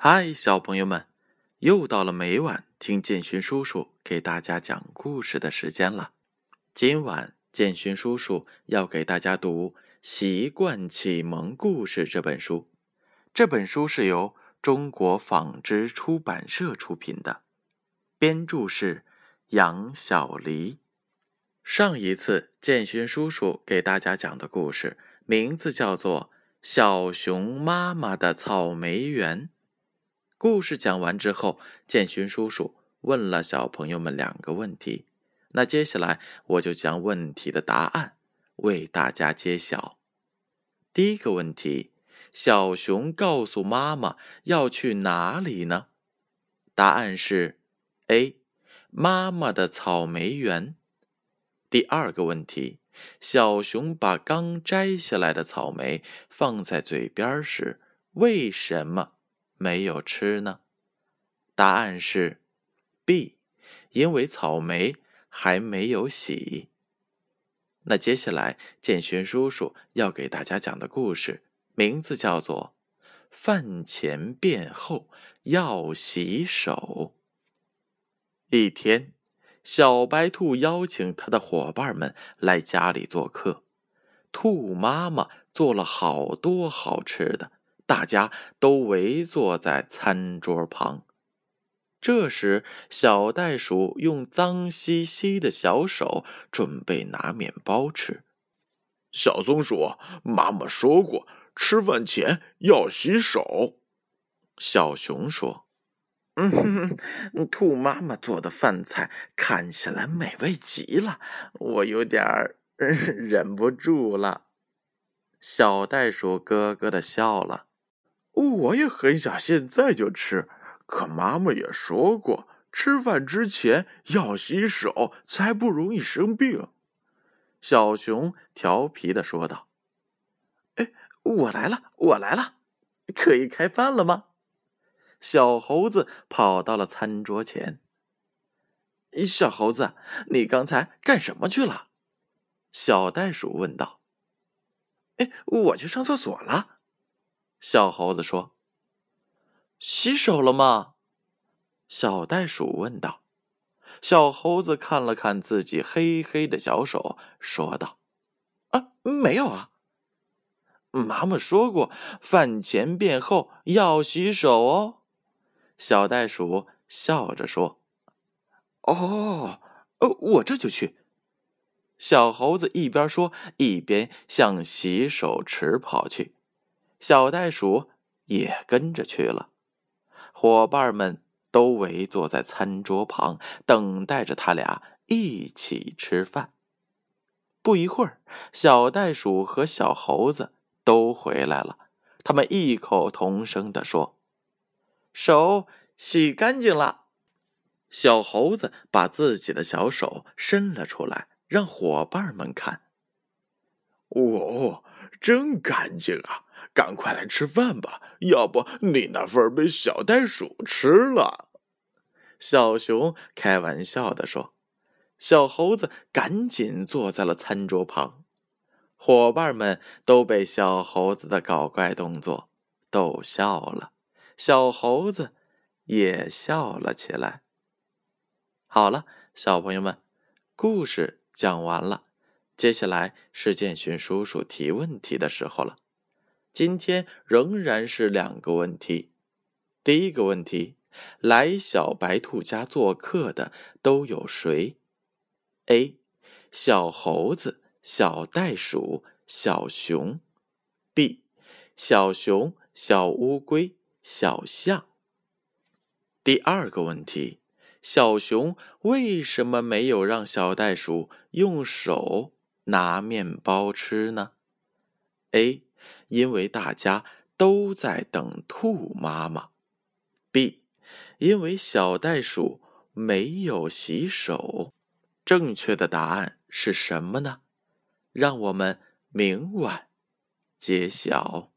嗨，小朋友们，又到了每晚听建勋叔叔给大家讲故事的时间了。今晚建勋叔叔要给大家读《习惯启蒙故事》这本书。这本书是由中国纺织出版社出品的，编著是杨小黎。上一次建勋叔叔给大家讲的故事名字叫做《小熊妈妈的草莓园》。故事讲完之后，建勋叔叔问了小朋友们两个问题。那接下来我就将问题的答案为大家揭晓。第一个问题：小熊告诉妈妈要去哪里呢？答案是 A，妈妈的草莓园。第二个问题：小熊把刚摘下来的草莓放在嘴边时，为什么？没有吃呢，答案是 B，因为草莓还没有洗。那接下来建勋叔叔要给大家讲的故事名字叫做《饭前便后要洗手》。一天，小白兔邀请他的伙伴们来家里做客，兔妈妈做了好多好吃的。大家都围坐在餐桌旁。这时，小袋鼠用脏兮兮的小手准备拿面包吃。小松鼠妈妈说过，吃饭前要洗手。小熊说：“嗯哼，兔妈妈做的饭菜看起来美味极了，我有点儿忍不住了。”小袋鼠咯咯的笑了。我也很想现在就吃，可妈妈也说过，吃饭之前要洗手，才不容易生病。小熊调皮的说道：“哎，我来了，我来了，可以开饭了吗？”小猴子跑到了餐桌前。小猴子，你刚才干什么去了？小袋鼠问道。“哎，我去上厕所了。”小猴子说：“洗手了吗？”小袋鼠问道。小猴子看了看自己黑黑的小手，说道：“啊，没有啊。妈妈说过，饭前便后要洗手哦。”小袋鼠笑着说：“哦，呃，我这就去。”小猴子一边说，一边向洗手池跑去。小袋鼠也跟着去了，伙伴们都围坐在餐桌旁，等待着他俩一起吃饭。不一会儿，小袋鼠和小猴子都回来了，他们异口同声地说：“手洗干净了。”小猴子把自己的小手伸了出来，让伙伴们看。“哦，真干净啊！”赶快来吃饭吧，要不你那份被小袋鼠吃了。”小熊开玩笑的说。小猴子赶紧坐在了餐桌旁，伙伴们都被小猴子的搞怪动作逗笑了，小猴子也笑了起来。好了，小朋友们，故事讲完了，接下来是建勋叔叔提问题的时候了。今天仍然是两个问题。第一个问题：来小白兔家做客的都有谁？A. 小猴子、小袋鼠、小熊。B. 小熊、小乌龟、小象。第二个问题：小熊为什么没有让小袋鼠用手拿面包吃呢？A. 因为大家都在等兔妈妈。B，因为小袋鼠没有洗手。正确的答案是什么呢？让我们明晚揭晓。